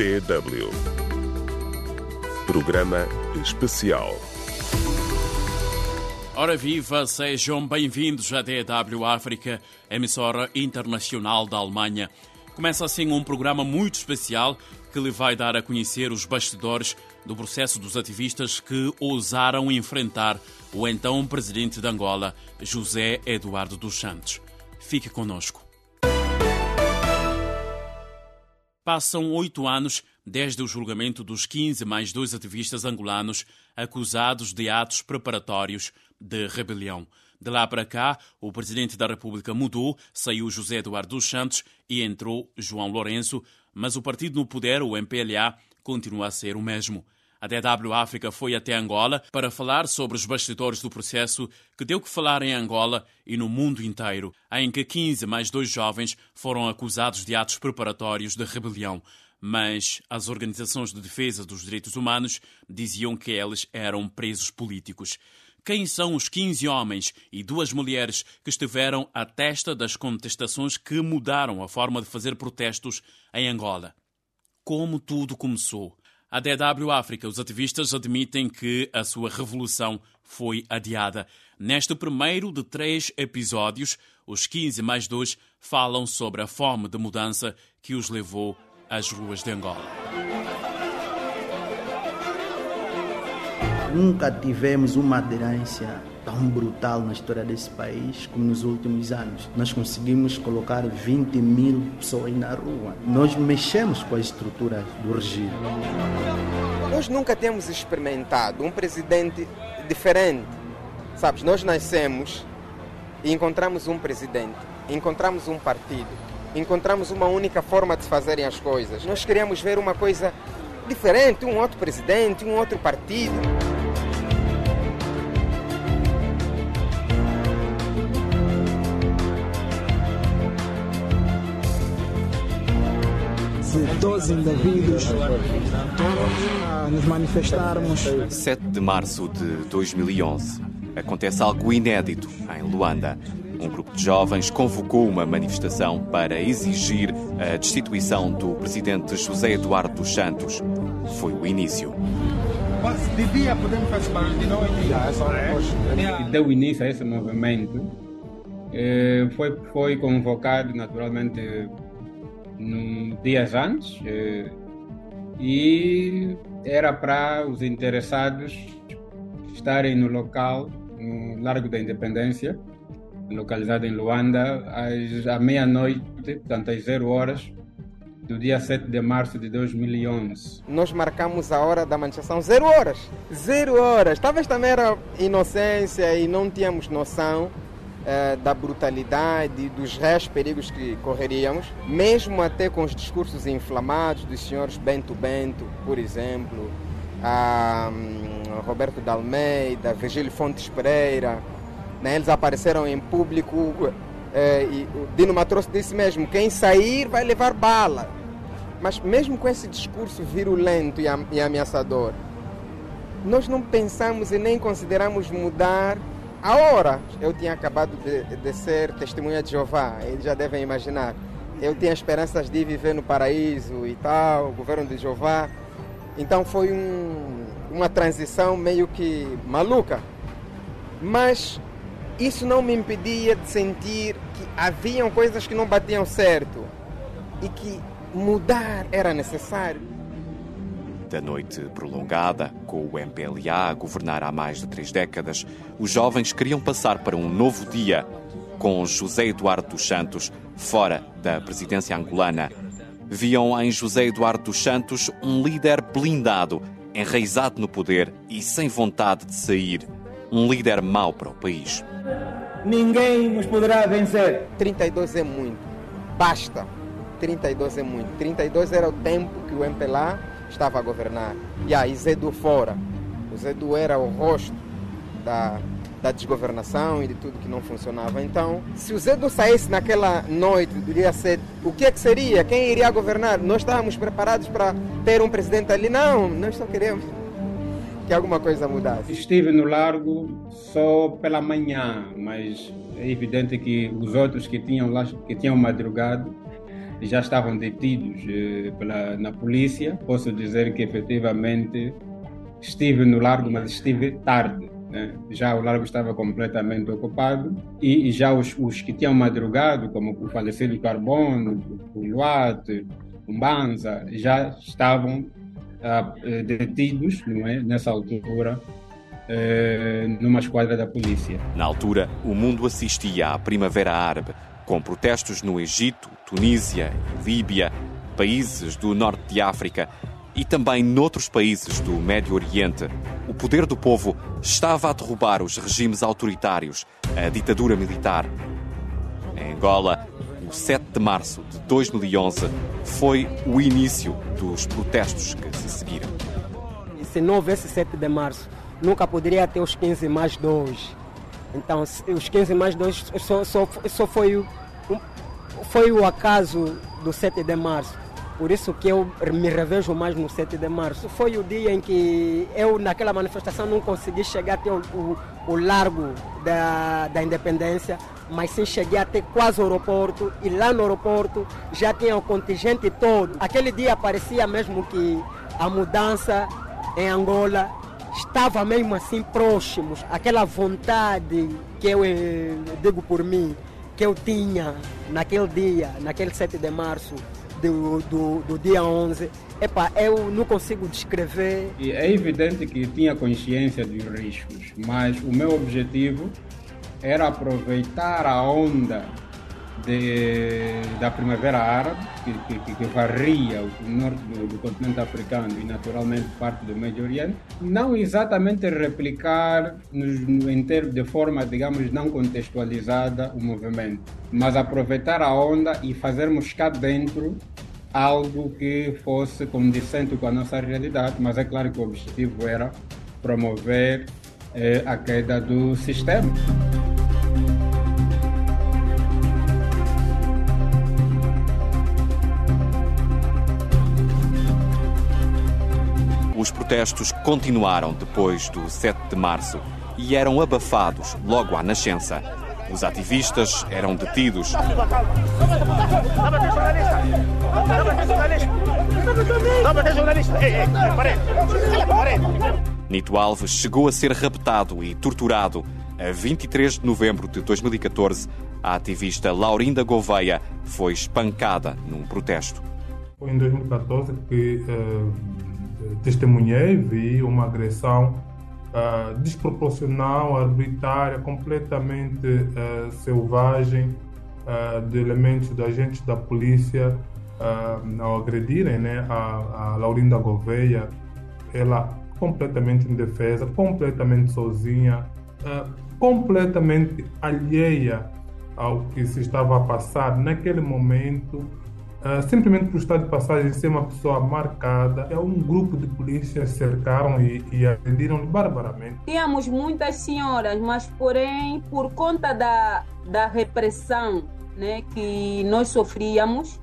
DW. Programa especial. Ora viva, sejam bem-vindos à DW África, emissora internacional da Alemanha. Começa assim um programa muito especial que lhe vai dar a conhecer os bastidores do processo dos ativistas que ousaram enfrentar o então presidente de Angola, José Eduardo dos Santos. Fique conosco. Passam oito anos desde o julgamento dos 15 mais dois ativistas angolanos acusados de atos preparatórios de rebelião. De lá para cá, o presidente da República mudou, saiu José Eduardo dos Santos e entrou João Lourenço, mas o partido no poder, o MPLA, continua a ser o mesmo. A DW África foi até Angola para falar sobre os bastidores do processo que deu que falar em Angola e no mundo inteiro, em que 15 mais dois jovens foram acusados de atos preparatórios de rebelião. Mas as organizações de defesa dos direitos humanos diziam que eles eram presos políticos. Quem são os 15 homens e duas mulheres que estiveram à testa das contestações que mudaram a forma de fazer protestos em Angola? Como tudo começou? A DW África, os ativistas admitem que a sua revolução foi adiada. Neste primeiro de três episódios, os 15 mais dois falam sobre a fome de mudança que os levou às ruas de Angola. Nunca tivemos uma aderência tão brutal na história desse país como nos últimos anos. Nós conseguimos colocar 20 mil pessoas na rua. Nós mexemos com as estruturas do regime. Nós nunca temos experimentado um presidente diferente. Sabes, nós nascemos e encontramos um presidente, encontramos um partido, encontramos uma única forma de fazerem as coisas. Nós queríamos ver uma coisa diferente, um outro presidente, um outro partido. De 12 indivíduos a nos manifestarmos. 7 de março de 2011. Acontece algo inédito em Luanda. Um grupo de jovens convocou uma manifestação para exigir a destituição do presidente José Eduardo dos Santos. Foi o início. De dia podemos fazer barulho de noite. Que deu início a esse movimento eh, foi, foi convocado naturalmente dias antes eh, e era para os interessados estarem no local, no Largo da Independência, localizado em Luanda, às, à meia-noite, portanto às zero horas, do dia 7 de março de 2011. Nós marcamos a hora da manifestação zero horas. Zero horas. Talvez também era inocência e não tínhamos noção eh, da brutalidade, dos reais perigos que correríamos, mesmo até com os discursos inflamados dos senhores Bento Bento, por exemplo, a, um, Roberto Dalmeida, Virgílio Fontes Pereira, né, eles apareceram em público eh, e o Dino Matrosso disse mesmo, quem sair vai levar bala. Mas mesmo com esse discurso virulento e ameaçador, nós não pensamos e nem consideramos mudar a hora, eu tinha acabado de, de ser testemunha de Jeová, eles já devem imaginar. Eu tinha esperanças de viver no paraíso e tal, o governo de Jeová. Então foi um, uma transição meio que maluca. Mas isso não me impedia de sentir que haviam coisas que não batiam certo e que mudar era necessário da noite prolongada, com o MPLA a governar há mais de três décadas, os jovens queriam passar para um novo dia, com José Eduardo dos Santos fora da presidência angolana. Viam em José Eduardo dos Santos um líder blindado, enraizado no poder e sem vontade de sair. Um líder mau para o país. Ninguém nos poderá vencer. 32 é muito. Basta. 32 é muito. 32 era o tempo que o MPLA estava a governar. E aí Zedu fora. O Zedu era o rosto da, da desgovernação e de tudo que não funcionava. Então, se o Zedu saísse naquela noite do dia 7, o que é que seria? Quem iria governar? Nós estávamos preparados para ter um presidente ali? Não, nós só queremos que alguma coisa mudasse. Estive no largo só pela manhã, mas é evidente que os outros que tinham lá, que tinham madrugado, já estavam detidos eh, pela, na polícia. Posso dizer que efetivamente estive no largo, mas estive tarde. Né? Já o largo estava completamente ocupado e, e já os, os, que tinham madrugado, como o falecido Carbono, o Luate, o Mbanza, já estavam ah, detidos é? nessa altura eh, numa esquadra da polícia. Na altura, o mundo assistia à Primavera Árabe, com protestos no Egito, Tunísia Líbia, países do norte de África e também noutros países do Médio Oriente. O poder do povo estava a derrubar os regimes autoritários, a ditadura militar. Em Angola, o 7 de março de 2011 foi o início dos protestos que se seguiram. Se não houvesse 7 de março, nunca poderia ter os 15 mais 2. Então, os 15 mais 2 só, só, só foi, foi o acaso do 7 de março. Por isso que eu me revejo mais no 7 de março. Foi o dia em que eu, naquela manifestação, não consegui chegar até o, o, o largo da, da independência, mas sim cheguei até quase o aeroporto. E lá no aeroporto já tinha o contingente todo. Aquele dia parecia mesmo que a mudança em Angola estava mesmo assim próximos, aquela vontade que eu eh, digo por mim, que eu tinha naquele dia, naquele 7 de março do, do, do dia 11, epa, eu não consigo descrever. E é evidente que tinha consciência dos riscos, mas o meu objetivo era aproveitar a onda de, da Primavera Árabe, que, que, que varria o norte do, do, continente africano e naturalmente parte do Médio Oriente, não exatamente replicar nos, em ter, de forma, digamos, não contextualizada o movimento, mas aproveitar a onda e fazermos cá dentro algo que fosse condicente com a nossa realidade, mas é claro que o objetivo era promover eh, a queda do sistema. Protestos continuaram depois do 7 de março e eram abafados logo à nascença. Os ativistas eram detidos. Nito Alves chegou a ser raptado e torturado. A 23 de novembro de 2014, a ativista Laurinda Gouveia foi espancada num protesto. Foi em 2014 que uh, testemunhei, vi uma agressão uh, desproporcional, arbitrária, completamente uh, selvagem uh, de elementos de agentes da polícia ao agredirem né, a, a Laurinda Gouveia, ela completamente indefesa, completamente sozinha, completamente alheia ao que se estava a passar naquele momento Uh, simplesmente por estar de passagem ser uma pessoa marcada, é um grupo de polícias cercaram e, e agrediram barbaramente. Tínhamos muitas senhoras, mas porém por conta da, da repressão né, que nós sofríamos,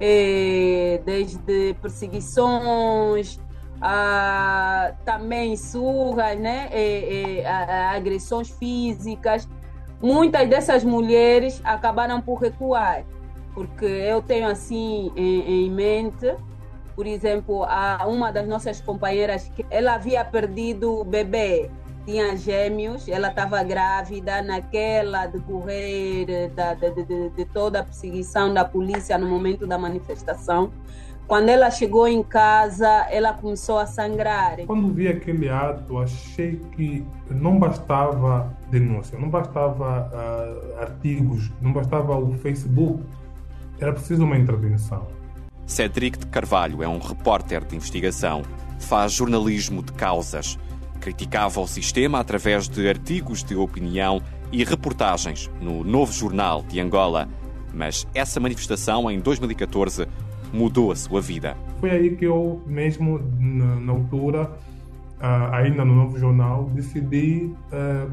eh, desde perseguições, a, também surras, né, eh, a, agressões físicas, muitas dessas mulheres acabaram por recuar porque eu tenho assim em, em mente, por exemplo, a uma das nossas companheiras que ela havia perdido o bebê, tinha gêmeos, ela estava grávida naquela decorrer da, de, de, de toda a perseguição da polícia no momento da manifestação. Quando ela chegou em casa, ela começou a sangrar. Quando vi aquele ato, achei que não bastava denúncia, não bastava uh, artigos, não bastava o Facebook era preciso uma intervenção. Cedric de Carvalho é um repórter de investigação. Faz jornalismo de causas. Criticava o sistema através de artigos de opinião e reportagens no Novo Jornal de Angola. Mas essa manifestação, em 2014, mudou a sua vida. Foi aí que eu, mesmo na, altura, ainda no Novo Jornal, decidi,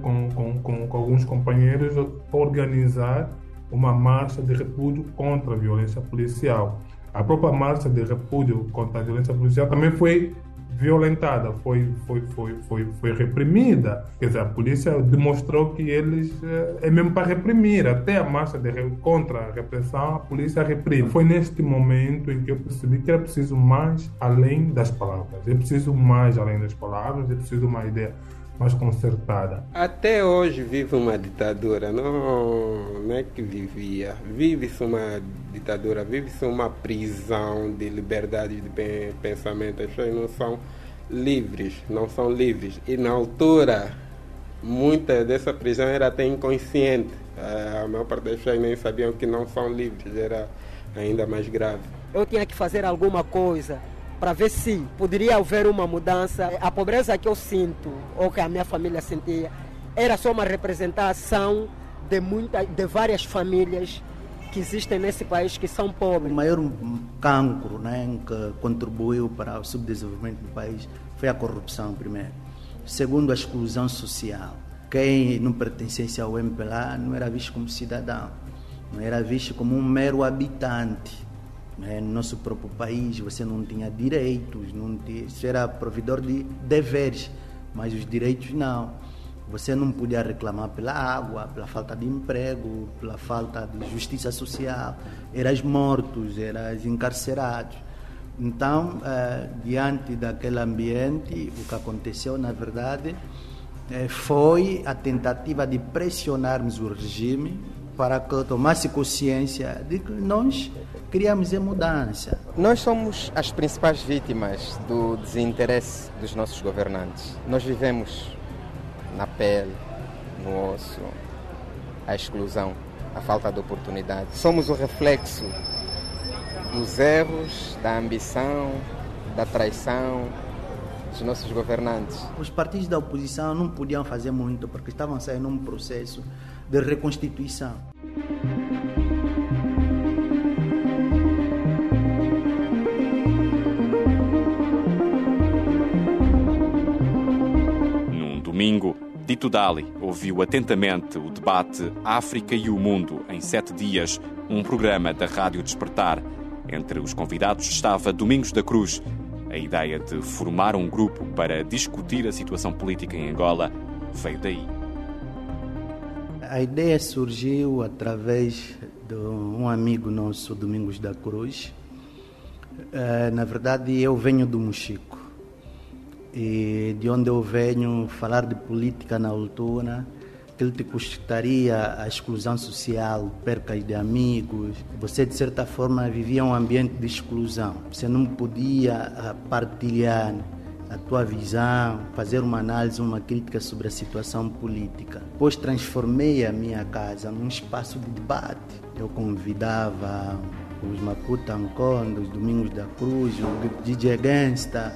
com, com, com, com alguns companheiros, organizar uma marcha de repúdio contra a violência policial. A própria marcha de repúdio contra a violência policial também foi violentada, foi, foi, foi, foi, foi reprimida. Quer dizer, a polícia demonstrou que eles eh, é mesmo para reprimir. Até a marcha de, contra a repressão, a polícia reprime. Foi neste momento em que eu percebi que era preciso mais além das palavras. É preciso mais além das palavras, é preciso uma ideia mais concertada. Até hoje vive uma ditadura, não, não é que vivia. Vive-se uma ditadura, vive-se uma prisão de liberdade de pensamento. As pessoas não são livres, não são livres. E na altura, muita dessa prisão era até inconsciente. A maior parte das pessoas nem sabiam que não são livres, era ainda mais grave. Eu tinha que fazer alguma coisa para ver se poderia haver uma mudança. A pobreza que eu sinto, ou que a minha família sentia, era só uma representação de, muita, de várias famílias que existem nesse país que são pobres. O maior cancro né, que contribuiu para o subdesenvolvimento do país foi a corrupção, primeiro. Segundo, a exclusão social. Quem não pertencesse ao MPLA não era visto como cidadão, não era visto como um mero habitante né? No nosso próprio país você não tinha direitos, não tinha, você era provedor de deveres, mas os direitos não. Você não podia reclamar pela água, pela falta de emprego, pela falta de justiça social. Eras mortos, eras encarcerados. Então, eh, diante daquele ambiente, o que aconteceu, na verdade, eh, foi a tentativa de pressionarmos o regime para que tomasse consciência de que nós queríamos a mudança. Nós somos as principais vítimas do desinteresse dos nossos governantes. Nós vivemos na pele, no osso, a exclusão, a falta de oportunidade. Somos o reflexo dos erros, da ambição, da traição, dos nossos governantes. Os partidos da oposição não podiam fazer muito porque estavam saindo num processo de reconstituição. Num domingo, Dito Dali ouviu atentamente o debate África e o Mundo em sete dias, um programa da Rádio Despertar. Entre os convidados estava Domingos da Cruz. A ideia de formar um grupo para discutir a situação política em Angola veio daí. A ideia surgiu através de um amigo nosso, Domingos da Cruz. Eh, na verdade, eu venho do Mochico. E de onde eu venho, falar de política na altura, que ele te custaria a exclusão social, percas de amigos. Você, de certa forma, vivia um ambiente de exclusão. Você não podia eh, partilhar a tua visão, fazer uma análise, uma crítica sobre a situação política. Depois transformei a minha casa num espaço de debate. Eu convidava os Maputa Anconda, os Domingos da Cruz, o DJ Gangsta,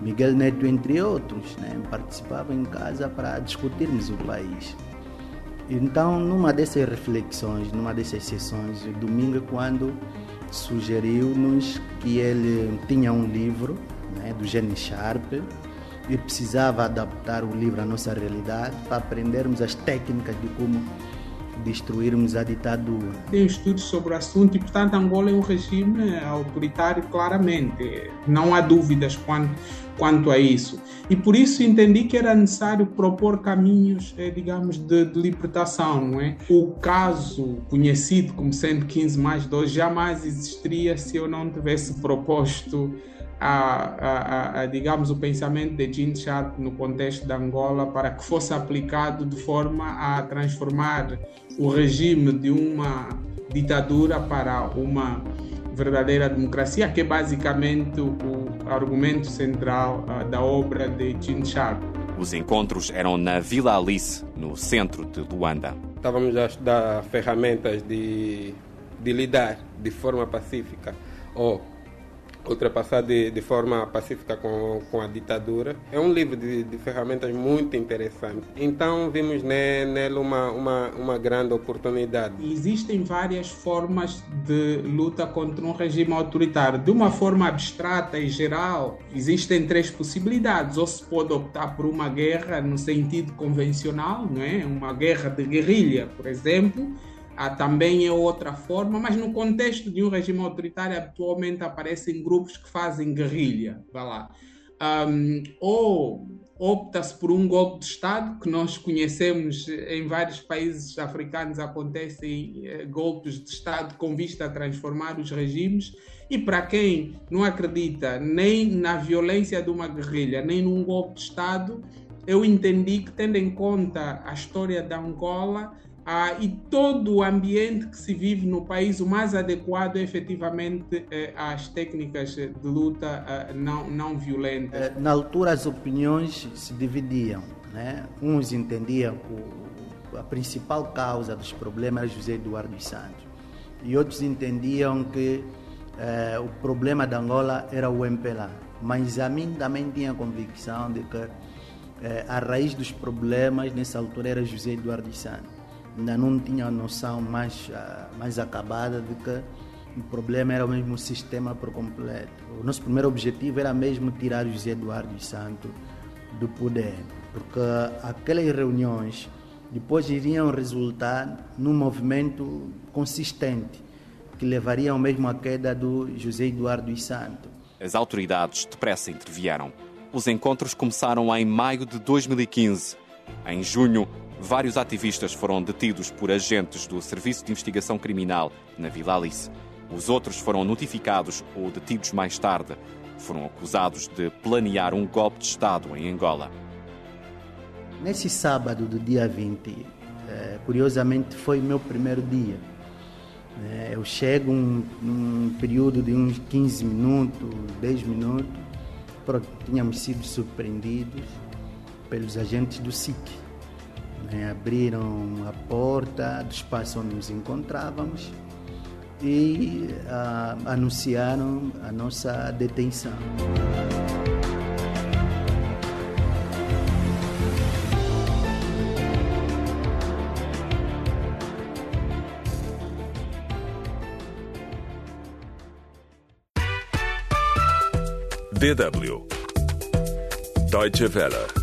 Miguel Neto, entre outros, né? participavam em casa para discutirmos o país. Então, numa dessas reflexões, numa dessas sessões, domingo é quando sugeriu-nos que ele tinha um livro né, do Gene Sharp e precisava adaptar o livro à nossa realidade para aprendermos as técnicas de como destruirmos a ditadura. Tem estudos sobre o assunto e, portanto, Angola é um regime autoritário, claramente. Não há dúvidas quanto, quanto a isso. E por isso entendi que era necessário propor caminhos, eh, digamos, de, de libertação, não é? O caso conhecido como sendo 15 mais 2 jamais existiria se eu não tivesse proposto a, a, a, digamos, o pensamento de Gene Sharp no contexto de Angola para que fosse aplicado de forma a transformar o regime de uma ditadura para uma verdadeira democracia, que é basicamente o argumento central uh, da obra de Gene Sharp. Os encontros eram na Vila Alice, no centro de Luanda. Estávamos a estudar ferramentas de, de lidar de forma pacífica ou ultrapassar de, de forma pacífica com, com a ditadura. É um livro de, de ferramentas muito interessante. Então vimos nele uma, uma, uma grande oportunidade. Existem várias formas de luta contra um regime autoritário. De uma forma abstrata e geral, existem três possibilidades. Ou se pode optar por uma guerra no sentido convencional, não é? uma guerra de guerrilha, por exemplo ah, também é outra forma, mas no contexto de um regime autoritário, habitualmente aparecem grupos que fazem guerrilha. Vai lá. um, ou opta-se por um golpe de Estado, que nós conhecemos em vários países africanos acontecem eh, golpes de Estado com vista a transformar os regimes, e para quem não acredita nem na violência de uma guerrilha, nem num golpe de Estado, eu entendi que, tendo em conta a história da Angola, ah, e todo o ambiente que se vive no país, o mais adequado é efetivamente eh, às técnicas de luta eh, não, não violentas. Eh, na altura, as opiniões se dividiam. Né? Uns entendiam que a principal causa dos problemas era José Eduardo Santos, e outros entendiam que eh, o problema da Angola era o MPLA. Mas a mim também tinha a convicção de que eh, a raiz dos problemas nessa altura era José Eduardo Santos ainda não tinha a noção mais, ah, mais acabada de que o problema era o mesmo sistema por completo. O nosso primeiro objetivo era mesmo tirar José Eduardo Santos do poder, porque aquelas reuniões depois iriam resultar num movimento consistente que levaria mesmo à queda do José Eduardo Santos. As autoridades depressa intervieram. Os encontros começaram em maio de 2015. Em junho, vários ativistas foram detidos por agentes do Serviço de Investigação Criminal na Vila Alice. Os outros foram notificados ou detidos mais tarde. Foram acusados de planear um golpe de Estado em Angola. Nesse sábado do dia 20, eh, curiosamente foi meu primeiro dia. Eh, eu chego um, num período de uns 15 minutos, 10 minutos, tínhamos sido surpreendidos pelos agentes do SIC. Né, abriram a porta do espaço onde nos encontrávamos e uh, anunciaram a nossa detenção. DW Deutsche Welle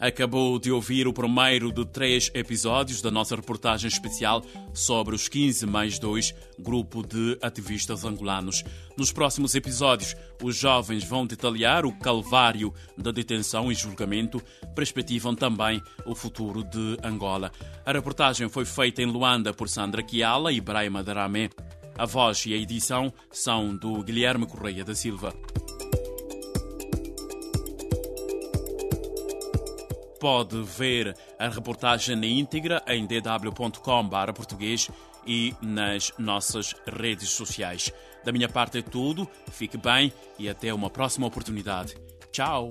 Acabou de ouvir o primeiro de três episódios da nossa reportagem especial sobre os 15 mais 2, grupo de ativistas angolanos. Nos próximos episódios, os jovens vão detalhar o calvário da detenção e julgamento, perspectivam também o futuro de Angola. A reportagem foi feita em Luanda por Sandra Kiala e Braima Darame. A voz e a edição são do Guilherme Correia da Silva. Pode ver a reportagem na íntegra em dw.com/português e nas nossas redes sociais. Da minha parte é tudo. Fique bem e até uma próxima oportunidade. Tchau.